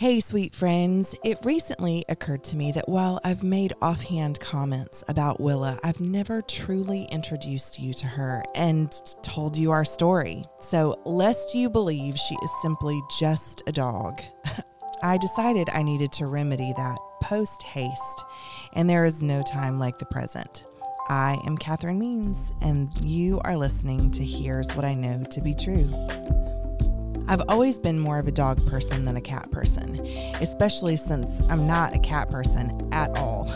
Hey, sweet friends. It recently occurred to me that while I've made offhand comments about Willa, I've never truly introduced you to her and told you our story. So, lest you believe she is simply just a dog, I decided I needed to remedy that post haste, and there is no time like the present. I am Kathryn Means, and you are listening to Here's What I Know to Be True. I've always been more of a dog person than a cat person, especially since I'm not a cat person at all.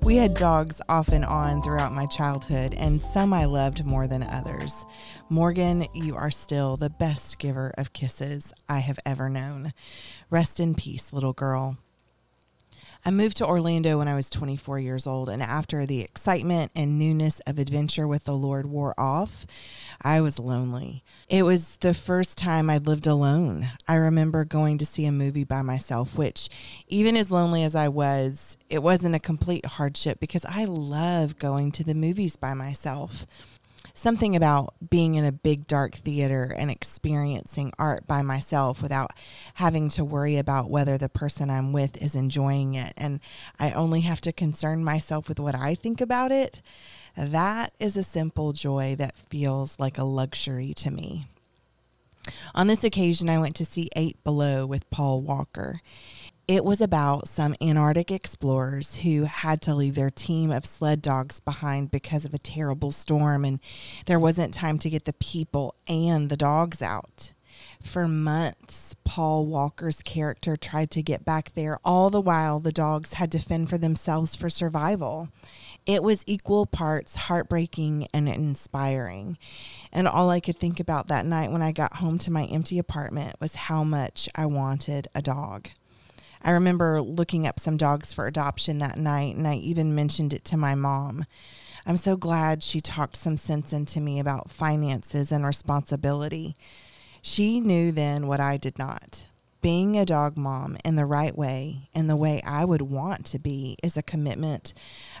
We had dogs off and on throughout my childhood, and some I loved more than others. Morgan, you are still the best giver of kisses I have ever known. Rest in peace, little girl. I moved to Orlando when I was 24 years old, and after the excitement and newness of adventure with the Lord wore off, I was lonely. It was the first time I'd lived alone. I remember going to see a movie by myself, which, even as lonely as I was, it wasn't a complete hardship because I love going to the movies by myself something about being in a big dark theater and experiencing art by myself without having to worry about whether the person I'm with is enjoying it and I only have to concern myself with what I think about it. That is a simple joy that feels like a luxury to me. On this occasion, I went to see Eight Below with Paul Walker. It was about some Antarctic explorers who had to leave their team of sled dogs behind because of a terrible storm, and there wasn't time to get the people and the dogs out. For months, Paul Walker's character tried to get back there, all the while the dogs had to fend for themselves for survival. It was equal parts heartbreaking and inspiring. And all I could think about that night when I got home to my empty apartment was how much I wanted a dog. I remember looking up some dogs for adoption that night, and I even mentioned it to my mom. I'm so glad she talked some sense into me about finances and responsibility. She knew then what I did not. Being a dog mom in the right way and the way I would want to be is a commitment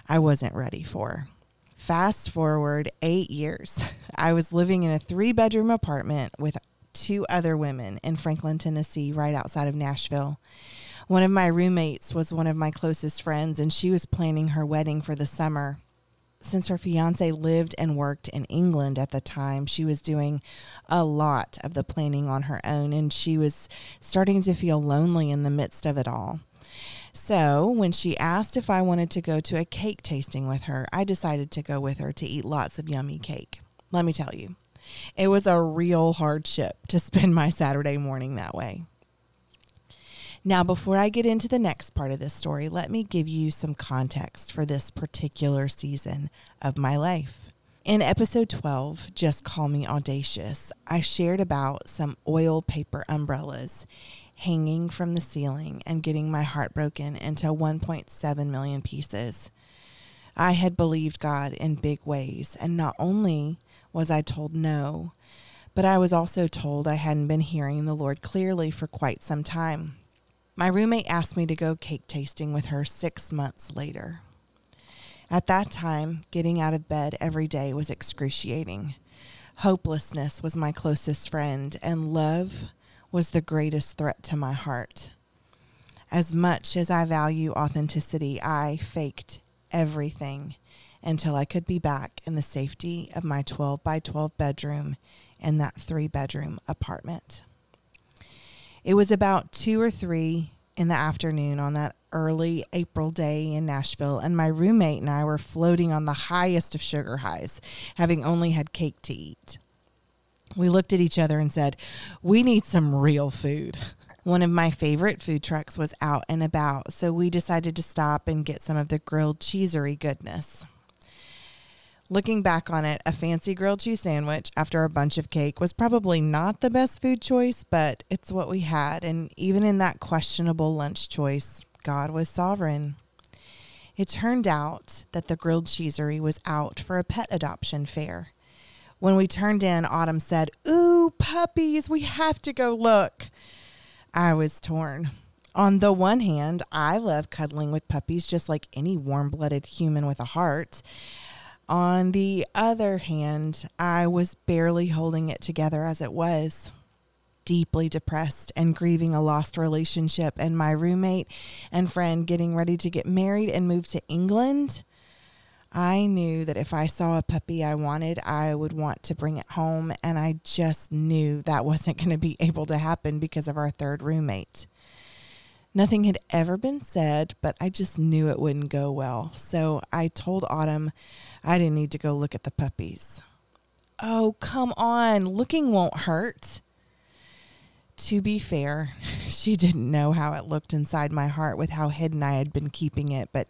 I wasn't ready for. Fast forward eight years, I was living in a three bedroom apartment with two other women in Franklin, Tennessee, right outside of Nashville. One of my roommates was one of my closest friends, and she was planning her wedding for the summer. Since her fiance lived and worked in England at the time, she was doing a lot of the planning on her own, and she was starting to feel lonely in the midst of it all. So, when she asked if I wanted to go to a cake tasting with her, I decided to go with her to eat lots of yummy cake. Let me tell you, it was a real hardship to spend my Saturday morning that way. Now, before I get into the next part of this story, let me give you some context for this particular season of my life. In episode 12, Just Call Me Audacious, I shared about some oil paper umbrellas hanging from the ceiling and getting my heart broken into 1.7 million pieces. I had believed God in big ways, and not only was I told no, but I was also told I hadn't been hearing the Lord clearly for quite some time. My roommate asked me to go cake tasting with her six months later. At that time, getting out of bed every day was excruciating. Hopelessness was my closest friend, and love was the greatest threat to my heart. As much as I value authenticity, I faked everything until I could be back in the safety of my 12 by 12 bedroom in that three bedroom apartment. It was about two or three in the afternoon on that early April day in Nashville, and my roommate and I were floating on the highest of sugar highs, having only had cake to eat. We looked at each other and said, We need some real food. One of my favorite food trucks was out and about, so we decided to stop and get some of the grilled cheesery goodness. Looking back on it, a fancy grilled cheese sandwich after a bunch of cake was probably not the best food choice, but it's what we had. And even in that questionable lunch choice, God was sovereign. It turned out that the grilled cheesery was out for a pet adoption fair. When we turned in, Autumn said, Ooh, puppies, we have to go look. I was torn. On the one hand, I love cuddling with puppies just like any warm blooded human with a heart. On the other hand, I was barely holding it together as it was. deeply depressed and grieving a lost relationship, and my roommate and friend getting ready to get married and move to England, I knew that if I saw a puppy I wanted, I would want to bring it home. And I just knew that wasn't going to be able to happen because of our third roommate. Nothing had ever been said, but I just knew it wouldn't go well. So I told Autumn I didn't need to go look at the puppies. Oh, come on. Looking won't hurt. To be fair, she didn't know how it looked inside my heart with how hidden I had been keeping it, but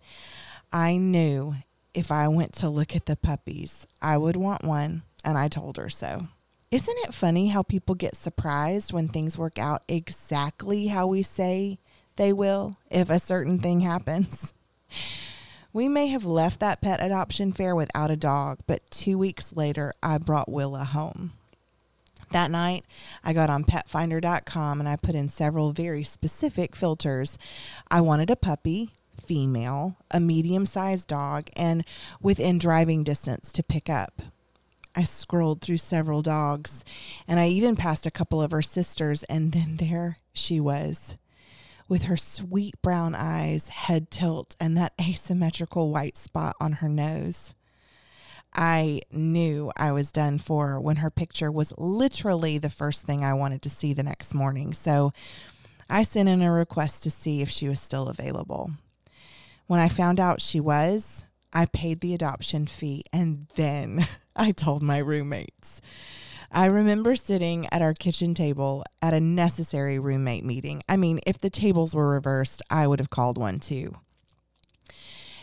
I knew if I went to look at the puppies, I would want one, and I told her so. Isn't it funny how people get surprised when things work out exactly how we say they will if a certain thing happens? We may have left that pet adoption fair without a dog, but two weeks later, I brought Willa home. That night, I got on petfinder.com and I put in several very specific filters. I wanted a puppy, female, a medium sized dog, and within driving distance to pick up. I scrolled through several dogs and I even passed a couple of her sisters, and then there she was with her sweet brown eyes, head tilt, and that asymmetrical white spot on her nose. I knew I was done for when her picture was literally the first thing I wanted to see the next morning. So I sent in a request to see if she was still available. When I found out she was, I paid the adoption fee and then I told my roommates. I remember sitting at our kitchen table at a necessary roommate meeting. I mean, if the tables were reversed, I would have called one too.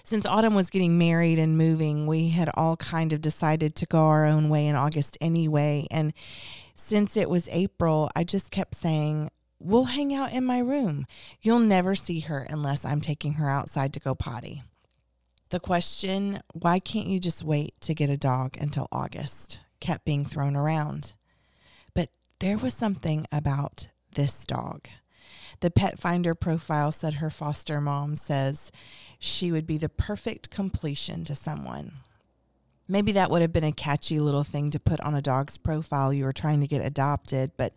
Since Autumn was getting married and moving, we had all kind of decided to go our own way in August anyway. And since it was April, I just kept saying, We'll hang out in my room. You'll never see her unless I'm taking her outside to go potty. The question, why can't you just wait to get a dog until August? Kept being thrown around. But there was something about this dog. The Pet Finder profile said her foster mom says she would be the perfect completion to someone. Maybe that would have been a catchy little thing to put on a dog's profile you were trying to get adopted, but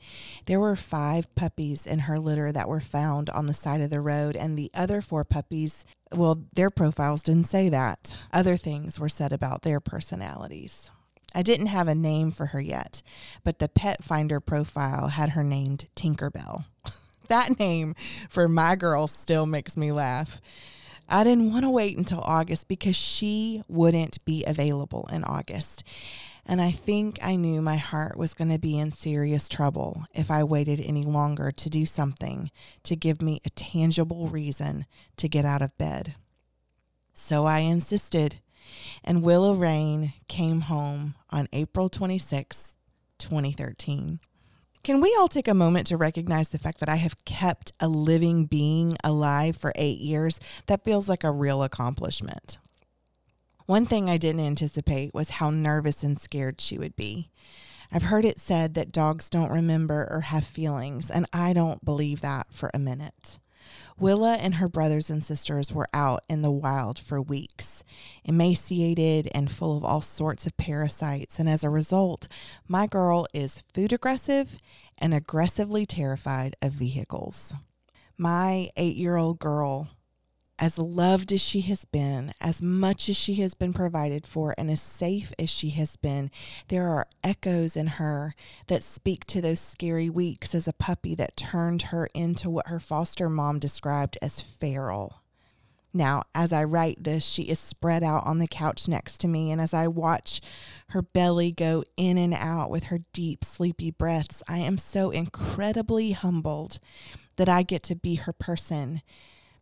there were five puppies in her litter that were found on the side of the road, and the other four puppies, well, their profiles didn't say that. Other things were said about their personalities. I didn't have a name for her yet, but the Pet Finder profile had her named Tinkerbell. that name for my girl still makes me laugh. I didn't want to wait until August because she wouldn't be available in August. And I think I knew my heart was going to be in serious trouble if I waited any longer to do something to give me a tangible reason to get out of bed. So I insisted and Willow Rain came home on April 26, 2013. Can we all take a moment to recognize the fact that I have kept a living being alive for eight years? That feels like a real accomplishment. One thing I didn't anticipate was how nervous and scared she would be. I've heard it said that dogs don't remember or have feelings, and I don't believe that for a minute. Willa and her brothers and sisters were out in the wild for weeks, emaciated and full of all sorts of parasites. And as a result, my girl is food aggressive and aggressively terrified of vehicles. My eight year old girl as loved as she has been, as much as she has been provided for, and as safe as she has been, there are echoes in her that speak to those scary weeks as a puppy that turned her into what her foster mom described as feral. Now, as I write this, she is spread out on the couch next to me, and as I watch her belly go in and out with her deep, sleepy breaths, I am so incredibly humbled that I get to be her person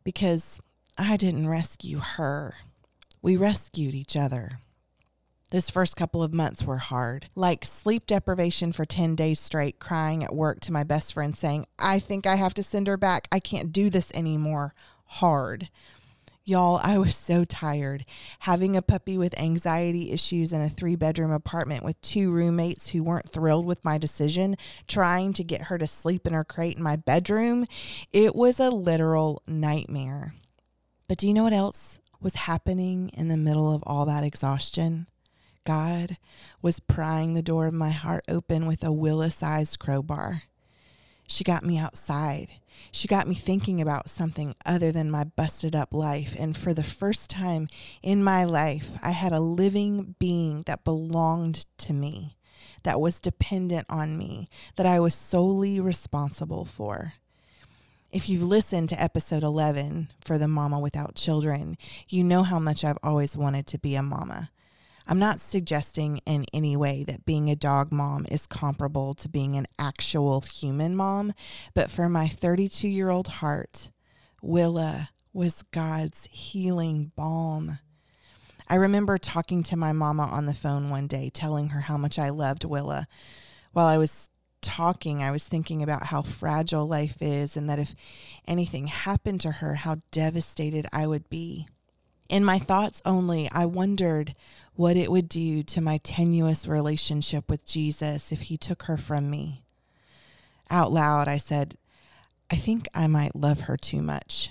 because I didn't rescue her. We rescued each other. Those first couple of months were hard, like sleep deprivation for 10 days straight, crying at work to my best friend saying, I think I have to send her back. I can't do this anymore. Hard. Y'all, I was so tired. Having a puppy with anxiety issues in a three bedroom apartment with two roommates who weren't thrilled with my decision, trying to get her to sleep in her crate in my bedroom, it was a literal nightmare. But do you know what else was happening in the middle of all that exhaustion? God was prying the door of my heart open with a Willa sized crowbar. She got me outside. She got me thinking about something other than my busted up life. And for the first time in my life, I had a living being that belonged to me, that was dependent on me, that I was solely responsible for. If you've listened to episode 11 for the Mama Without Children, you know how much I've always wanted to be a mama. I'm not suggesting in any way that being a dog mom is comparable to being an actual human mom, but for my 32 year old heart, Willa was God's healing balm. I remember talking to my mama on the phone one day, telling her how much I loved Willa. While I was talking, I was thinking about how fragile life is and that if anything happened to her, how devastated I would be. In my thoughts only, I wondered what it would do to my tenuous relationship with Jesus if he took her from me. Out loud, I said, I think I might love her too much.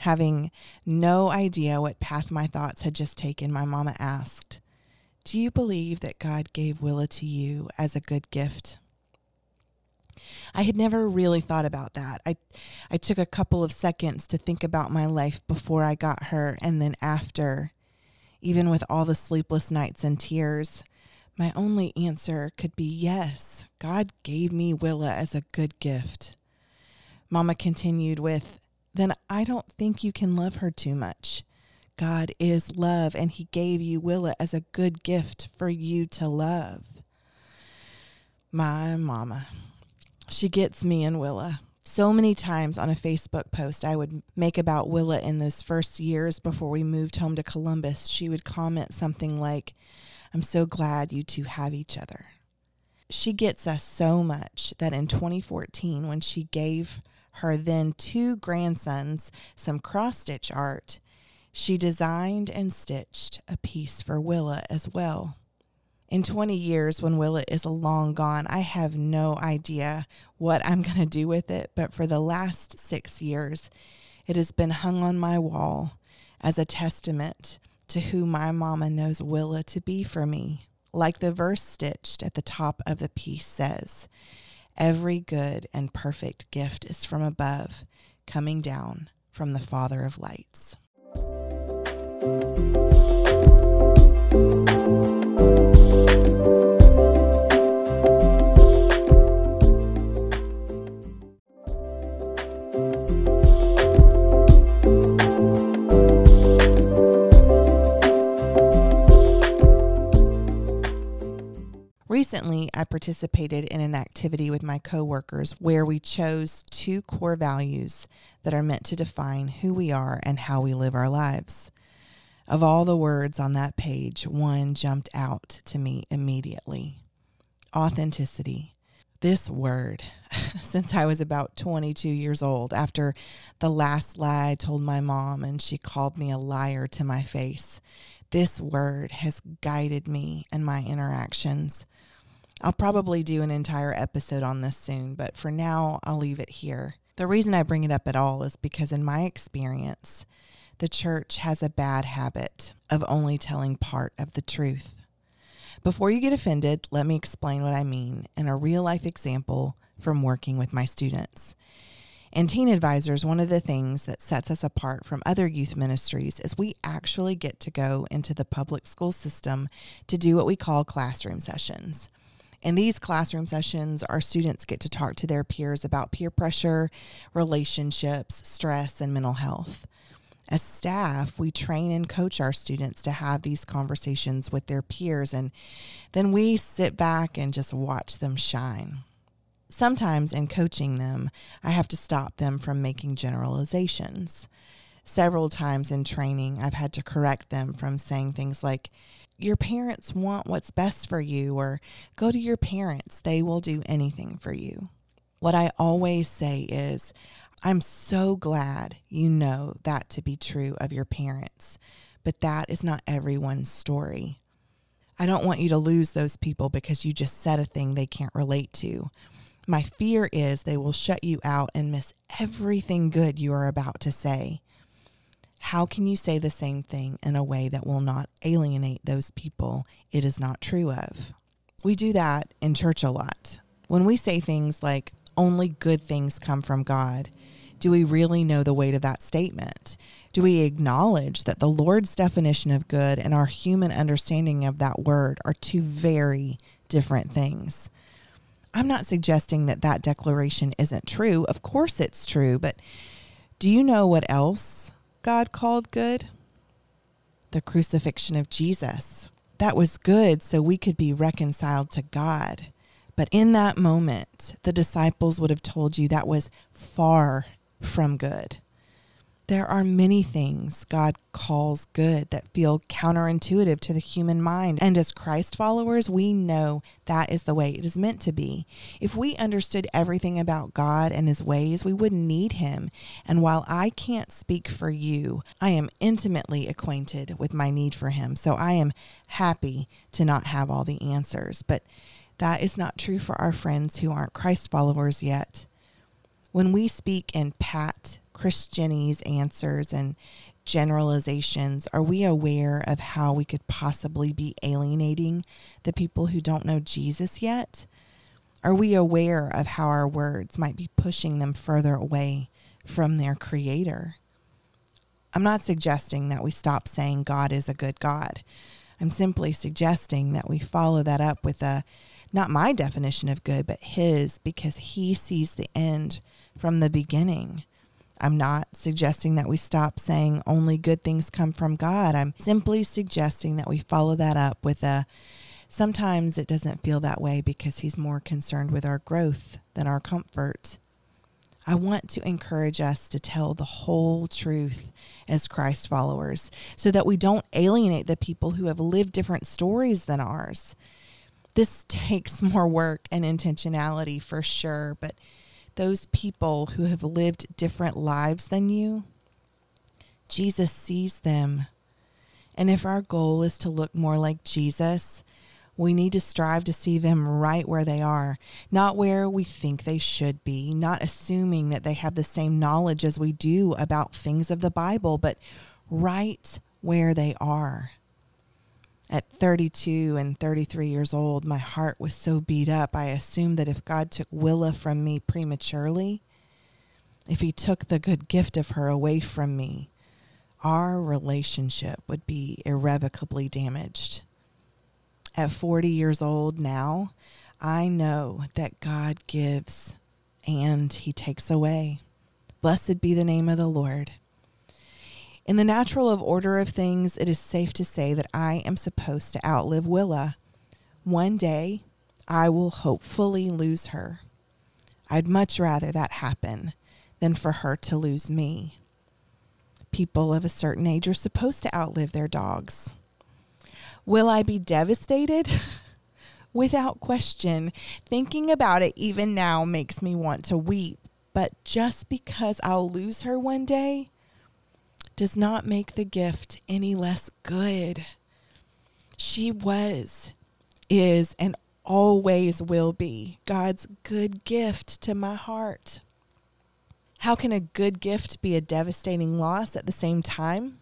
Having no idea what path my thoughts had just taken, my mama asked, Do you believe that God gave Willa to you as a good gift? I had never really thought about that. I I took a couple of seconds to think about my life before I got her and then after even with all the sleepless nights and tears, my only answer could be yes, God gave me Willa as a good gift. Mama continued with, Then I don't think you can love her too much. God is love, and He gave you Willa as a good gift for you to love. My mama. She gets me and Willa so many times on a Facebook post I would make about Willa in those first years before we moved home to Columbus, she would comment something like, I'm so glad you two have each other. She gets us so much that in 2014, when she gave her then two grandsons some cross stitch art, she designed and stitched a piece for Willa as well. In 20 years, when Willa is long gone, I have no idea what I'm going to do with it. But for the last six years, it has been hung on my wall as a testament to who my mama knows Willa to be for me. Like the verse stitched at the top of the piece says, Every good and perfect gift is from above, coming down from the Father of lights. Recently, I participated in an activity with my coworkers where we chose two core values that are meant to define who we are and how we live our lives. Of all the words on that page, one jumped out to me immediately authenticity. This word, since I was about 22 years old, after the last lie I told my mom and she called me a liar to my face, this word has guided me in my interactions. I'll probably do an entire episode on this soon, but for now, I'll leave it here. The reason I bring it up at all is because, in my experience, the church has a bad habit of only telling part of the truth. Before you get offended, let me explain what I mean in a real life example from working with my students. In Teen Advisors, one of the things that sets us apart from other youth ministries is we actually get to go into the public school system to do what we call classroom sessions. In these classroom sessions, our students get to talk to their peers about peer pressure, relationships, stress, and mental health. As staff, we train and coach our students to have these conversations with their peers, and then we sit back and just watch them shine. Sometimes in coaching them, I have to stop them from making generalizations. Several times in training, I've had to correct them from saying things like, your parents want what's best for you, or go to your parents. They will do anything for you. What I always say is, I'm so glad you know that to be true of your parents, but that is not everyone's story. I don't want you to lose those people because you just said a thing they can't relate to. My fear is they will shut you out and miss everything good you are about to say. How can you say the same thing in a way that will not alienate those people it is not true of? We do that in church a lot. When we say things like, only good things come from God, do we really know the weight of that statement? Do we acknowledge that the Lord's definition of good and our human understanding of that word are two very different things? I'm not suggesting that that declaration isn't true. Of course it's true, but do you know what else God called good? The crucifixion of Jesus. That was good so we could be reconciled to God. But in that moment, the disciples would have told you that was far from good. There are many things God calls good that feel counterintuitive to the human mind. And as Christ followers, we know that is the way it is meant to be. If we understood everything about God and his ways, we wouldn't need him. And while I can't speak for you, I am intimately acquainted with my need for him. So I am happy to not have all the answers. But that is not true for our friends who aren't Christ followers yet. When we speak in pat Christianese answers and generalizations, are we aware of how we could possibly be alienating the people who don't know Jesus yet? Are we aware of how our words might be pushing them further away from their Creator? I'm not suggesting that we stop saying God is a good God. I'm simply suggesting that we follow that up with a not my definition of good, but his, because he sees the end from the beginning. I'm not suggesting that we stop saying only good things come from God. I'm simply suggesting that we follow that up with a sometimes it doesn't feel that way because He's more concerned with our growth than our comfort. I want to encourage us to tell the whole truth as Christ followers so that we don't alienate the people who have lived different stories than ours. This takes more work and intentionality for sure, but those people who have lived different lives than you, Jesus sees them. And if our goal is to look more like Jesus, we need to strive to see them right where they are, not where we think they should be, not assuming that they have the same knowledge as we do about things of the Bible, but right where they are. At 32 and 33 years old, my heart was so beat up, I assumed that if God took Willa from me prematurely, if He took the good gift of her away from me, our relationship would be irrevocably damaged. At 40 years old now, I know that God gives and He takes away. Blessed be the name of the Lord. In the natural of order of things, it is safe to say that I am supposed to outlive Willa. One day, I will hopefully lose her. I'd much rather that happen than for her to lose me. People of a certain age are supposed to outlive their dogs. Will I be devastated? Without question. Thinking about it even now makes me want to weep. But just because I'll lose her one day does not make the gift any less good. She was, is, and always will be God's good gift to my heart. How can a good gift be a devastating loss at the same time?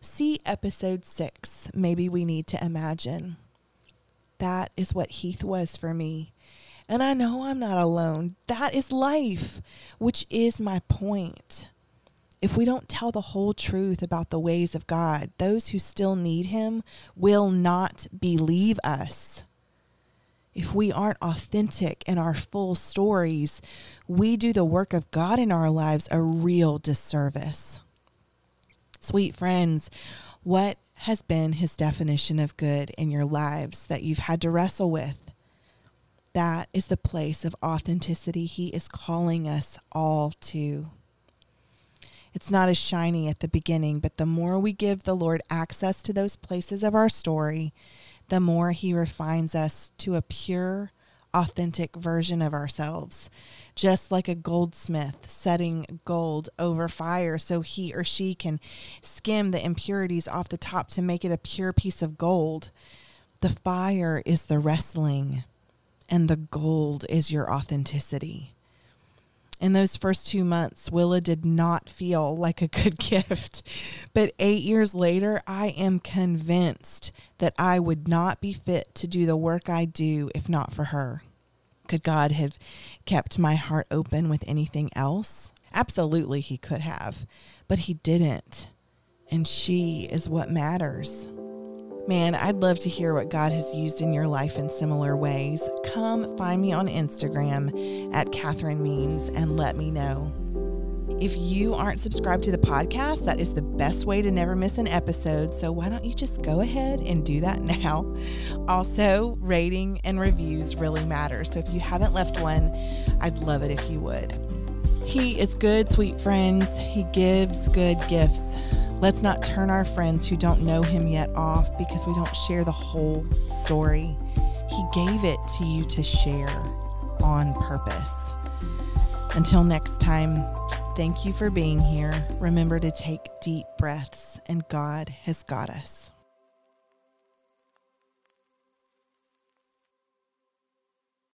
See episode six. Maybe we need to imagine. That is what Heath was for me. And I know I'm not alone. That is life, which is my point if we don't tell the whole truth about the ways of God, those who still need Him will not believe us. If we aren't authentic in our full stories, we do the work of God in our lives a real disservice. Sweet friends, what has been His definition of good in your lives that you've had to wrestle with? That is the place of authenticity He is calling us all to. It's not as shiny at the beginning, but the more we give the Lord access to those places of our story, the more He refines us to a pure, authentic version of ourselves. Just like a goldsmith setting gold over fire so he or she can skim the impurities off the top to make it a pure piece of gold. The fire is the wrestling, and the gold is your authenticity in those first two months, Willa did not feel like a good gift. But eight years later, I am convinced that I would not be fit to do the work I do if not for her. Could God have kept my heart open with anything else? Absolutely, He could have, but He didn't. And she is what matters. Man, I'd love to hear what God has used in your life in similar ways. Come find me on Instagram at Kathryn Means and let me know. If you aren't subscribed to the podcast, that is the best way to never miss an episode. So why don't you just go ahead and do that now? Also, rating and reviews really matter. So if you haven't left one, I'd love it if you would. He is good, sweet friends. He gives good gifts. Let's not turn our friends who don't know him yet off because we don't share the whole story. He gave it to you to share on purpose. Until next time, Thank you for being here. Remember to take deep breaths, and God has got us.